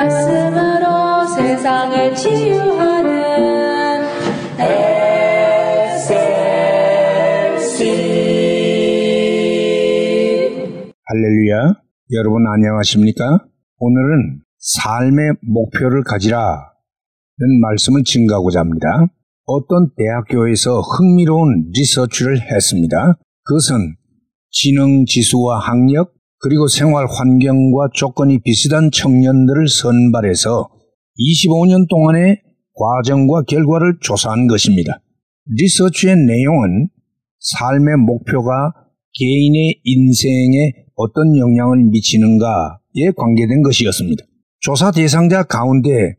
말씀으로 세상을 치유하는 할렐루야. 여러분 안녕하십니까? 오늘은 삶의 목표를 가지라 는 말씀을 증가하고자 합니다. 어떤 대학교에서 흥미로운 리서치를 했습니다. 그것은 지능 지수와 학력 그리고 생활 환경과 조건이 비슷한 청년들을 선발해서 25년 동안의 과정과 결과를 조사한 것입니다. 리서치의 내용은 삶의 목표가 개인의 인생에 어떤 영향을 미치는가에 관계된 것이었습니다. 조사 대상자 가운데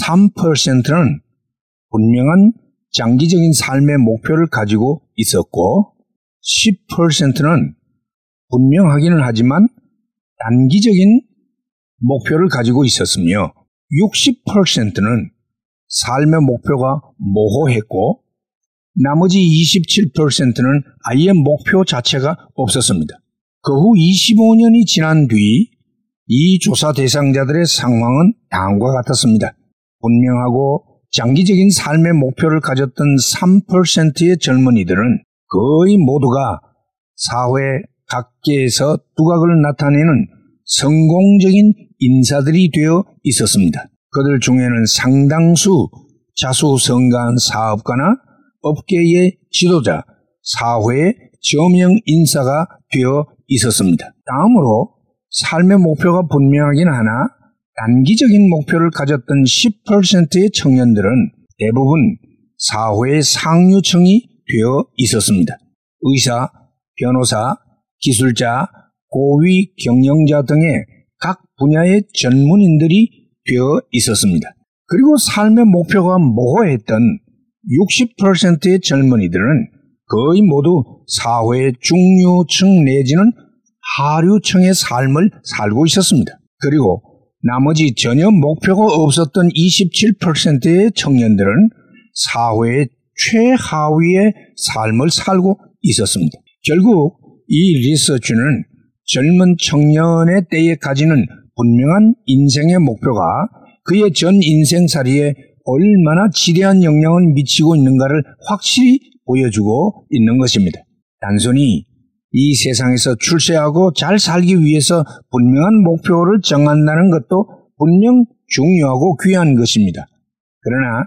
3%는 분명한 장기적인 삶의 목표를 가지고 있었고 10%는 분명하기는 하지만 단기적인 목표를 가지고 있었으며 60%는 삶의 목표가 모호했고 나머지 27%는 아예 목표 자체가 없었습니다. 그 후 25년이 지난 뒤 이 조사 대상자들의 상황은 다음과 같았습니다. 분명하고 장기적인 삶의 목표를 가졌던 3%의 젊은이들은 거의 모두가 사회 각계에서 두각을 나타내는 성공적인 인사들이 되어 있었습니다. 그들 중에는 상당수 자수성가한 사업가나 업계의 지도자, 사회의 저명 인사가 되어 있었습니다. 다음으로 삶의 목표가 분명하긴 하나 단기적인 목표를 가졌던 10%의 청년들은 대부분 사회의 상류층이 되어 있었습니다. 의사, 변호사, 기술자, 고위 경영자 등의 각 분야의 전문인들이 되어 있었습니다. 그리고 삶의 목표가 모호했던 60%의 젊은이들은 거의 모두 사회의 중류층 내지는 하류층의 삶을 살고 있었습니다. 그리고 나머지 전혀 목표가 없었던 27%의 청년들은 사회의 최하위의 삶을 살고 있었습니다. 결국 이 리서치는 젊은 청년의 때에 가지는 분명한 인생의 목표가 그의 전 인생살이에 얼마나 지대한 영향을 미치고 있는가를 확실히 보여주고 있는 것입니다. 단순히 이 세상에서 출세하고 잘 살기 위해서 분명한 목표를 정한다는 것도 분명 중요하고 귀한 것입니다. 그러나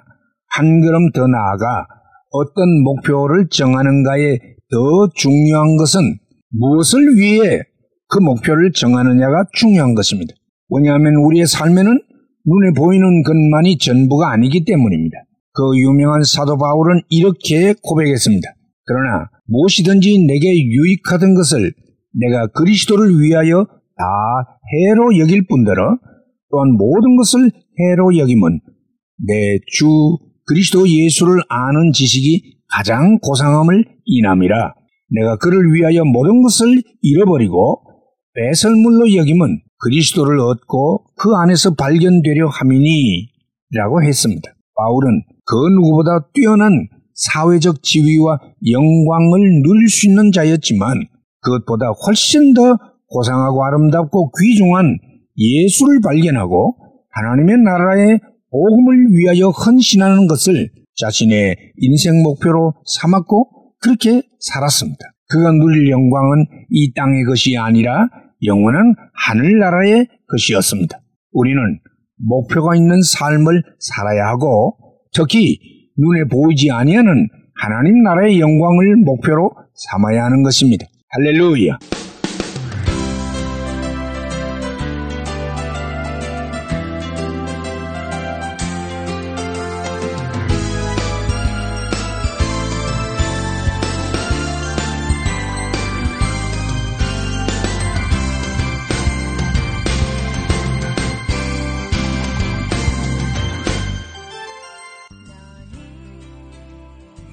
한 걸음 더 나아가 어떤 목표를 정하는가에 더 중요한 것은 무엇을 위해 그 목표를 정하느냐가 중요한 것입니다. 왜냐하면 우리의 삶에는 눈에 보이는 것만이 전부가 아니기 때문입니다. 그 유명한 사도 바울은 이렇게 고백했습니다. 그러나 무엇이든지 내게 유익하던 것을 내가 그리스도를 위하여 다 해로 여길 뿐더러 또한 모든 것을 해로 여김은 내 주 그리스도 예수를 아는 지식이 가장 고상함을 인함이라 내가 그를 위하여 모든 것을 잃어버리고 배설물로 여김은 그리스도를 얻고 그 안에서 발견되려 함이니 라고 했습니다. 바울은 그 누구보다 뛰어난 사회적 지위와 영광을 누릴 수 있는 자였지만 그것보다 훨씬 더 고상하고 아름답고 귀중한 예수를 발견하고 하나님의 나라의 복음을 위하여 헌신하는 것을 자신의 인생 목표로 삼았고 그렇게 살았습니다. 그가 누릴 영광은 이 땅의 것이 아니라 영원한 하늘나라의 것이었습니다. 우리는 목표가 있는 삶을 살아야 하고 특히 눈에 보이지 아니하는 하나님 나라의 영광을 목표로 삼아야 하는 것입니다. 할렐루야.